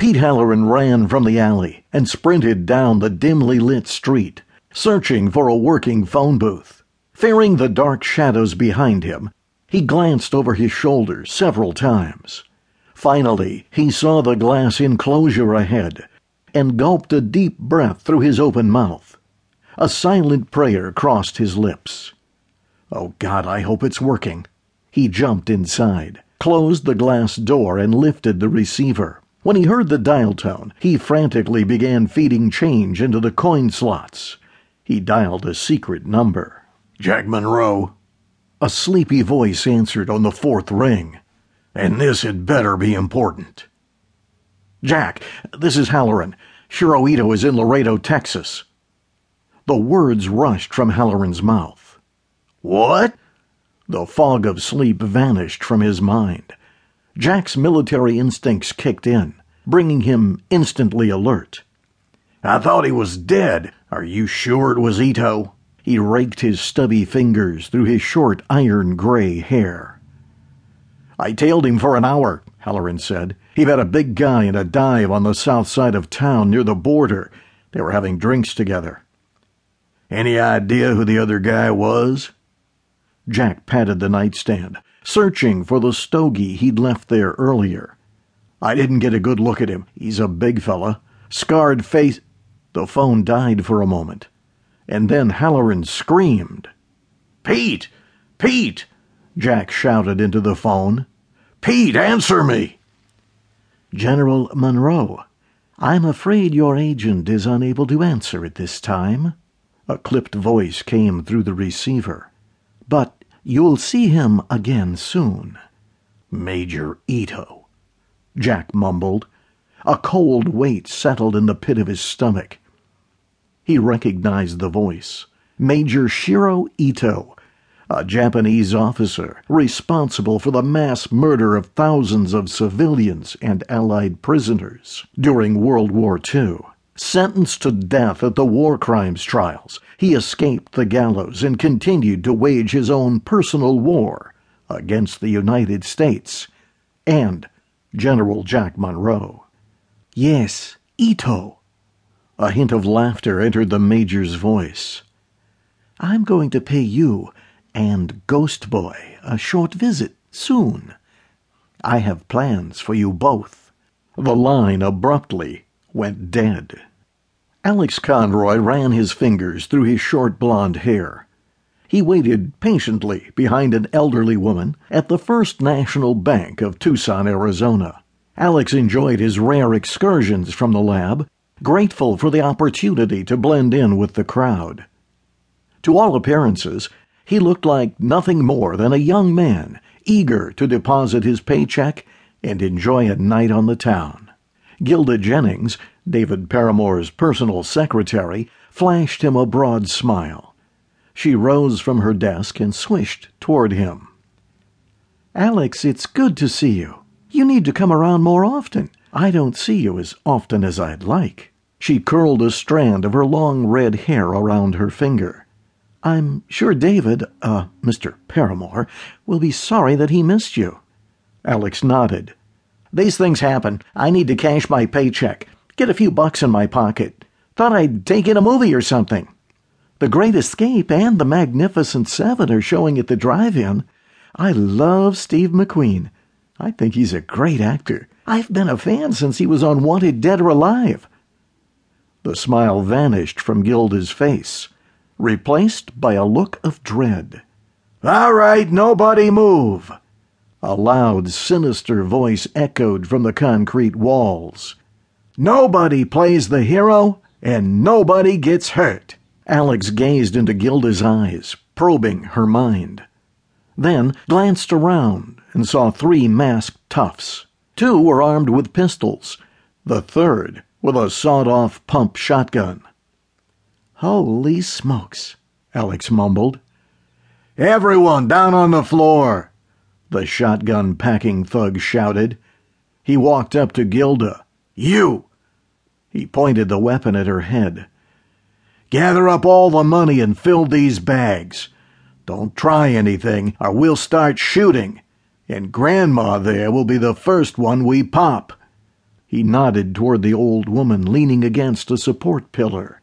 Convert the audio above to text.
Pete Halloran ran from the alley and sprinted down the dimly lit street, searching for a working phone booth. Fearing the dark shadows behind him, he glanced over his shoulder several times. Finally, he saw the glass enclosure ahead and gulped a deep breath through his open mouth. A silent prayer crossed his lips. Oh God, I hope it's working. He jumped inside, closed the glass door, and lifted the receiver. When he heard the dial tone, he frantically began feeding change into the coin slots. He dialed a secret number. Jack Monroe. A sleepy voice answered on the fourth ring. And this had better be important. Jack, this is Halloran. Shiro Ito is in Laredo, Texas. The words rushed from Halloran's mouth. What? The fog of sleep vanished from his mind. Jack's military instincts kicked in, bringing him instantly alert. I thought he was dead. Are you sure it was Ito? He raked his stubby fingers through his short iron gray hair. I tailed him for an hour, Halloran said. He met a big guy in a dive on the south side of town near the border. They were having drinks together. Any idea who the other guy was? Jack patted the nightstand searching for the stogie he'd left there earlier. I didn't get a good look at him. He's a big fella. Scarred face. The phone died for a moment. And then Halloran screamed. Pete! Pete! Jack shouted into the phone. Pete, answer me! General Monroe, I'm afraid your agent is unable to answer at this time. A clipped voice came through the receiver. But You'll see him again soon. Major Ito, Jack mumbled. A cold weight settled in the pit of his stomach. He recognized the voice. Major Shiro Ito, a Japanese officer responsible for the mass murder of thousands of civilians and Allied prisoners during World War II. Sentenced to death at the war crimes trials, he escaped the gallows and continued to wage his own personal war against the United States and General Jack Monroe. Yes, Ito. A hint of laughter entered the Major's voice. I'm going to pay you and Ghost Boy a short visit soon. I have plans for you both. The line abruptly went dead. Alex Conroy ran his fingers through his short blond hair. He waited patiently behind an elderly woman at the First National Bank of Tucson, Arizona. Alex enjoyed his rare excursions from the lab, grateful for the opportunity to blend in with the crowd. To all appearances, he looked like nothing more than a young man eager to deposit his paycheck and enjoy a night on the town. Gilda Jennings David Paramore's personal secretary, flashed him a broad smile. She rose from her desk and swished toward him. Alex, it's good to see you. You need to come around more often. I don't see you as often as I'd like. She curled a strand of her long red hair around her finger. I'm sure David, uh, Mr. Paramore, will be sorry that he missed you. Alex nodded. These things happen. I need to cash my paycheck. Get a few bucks in my pocket. Thought I'd take in a movie or something. The Great Escape and The Magnificent Seven are showing at the drive in. I love Steve McQueen. I think he's a great actor. I've been a fan since he was on Wanted Dead or Alive. The smile vanished from Gilda's face, replaced by a look of dread. All right, nobody move. A loud, sinister voice echoed from the concrete walls. Nobody plays the hero, and nobody gets hurt. Alex gazed into Gilda's eyes, probing her mind. Then glanced around and saw three masked toughs. Two were armed with pistols, the third with a sawed off pump shotgun. Holy smokes, Alex mumbled. Everyone down on the floor, the shotgun packing thug shouted. He walked up to Gilda. You! He pointed the weapon at her head. Gather up all the money and fill these bags. Don't try anything, or we'll start shooting, and Grandma there will be the first one we pop. He nodded toward the old woman leaning against a support pillar.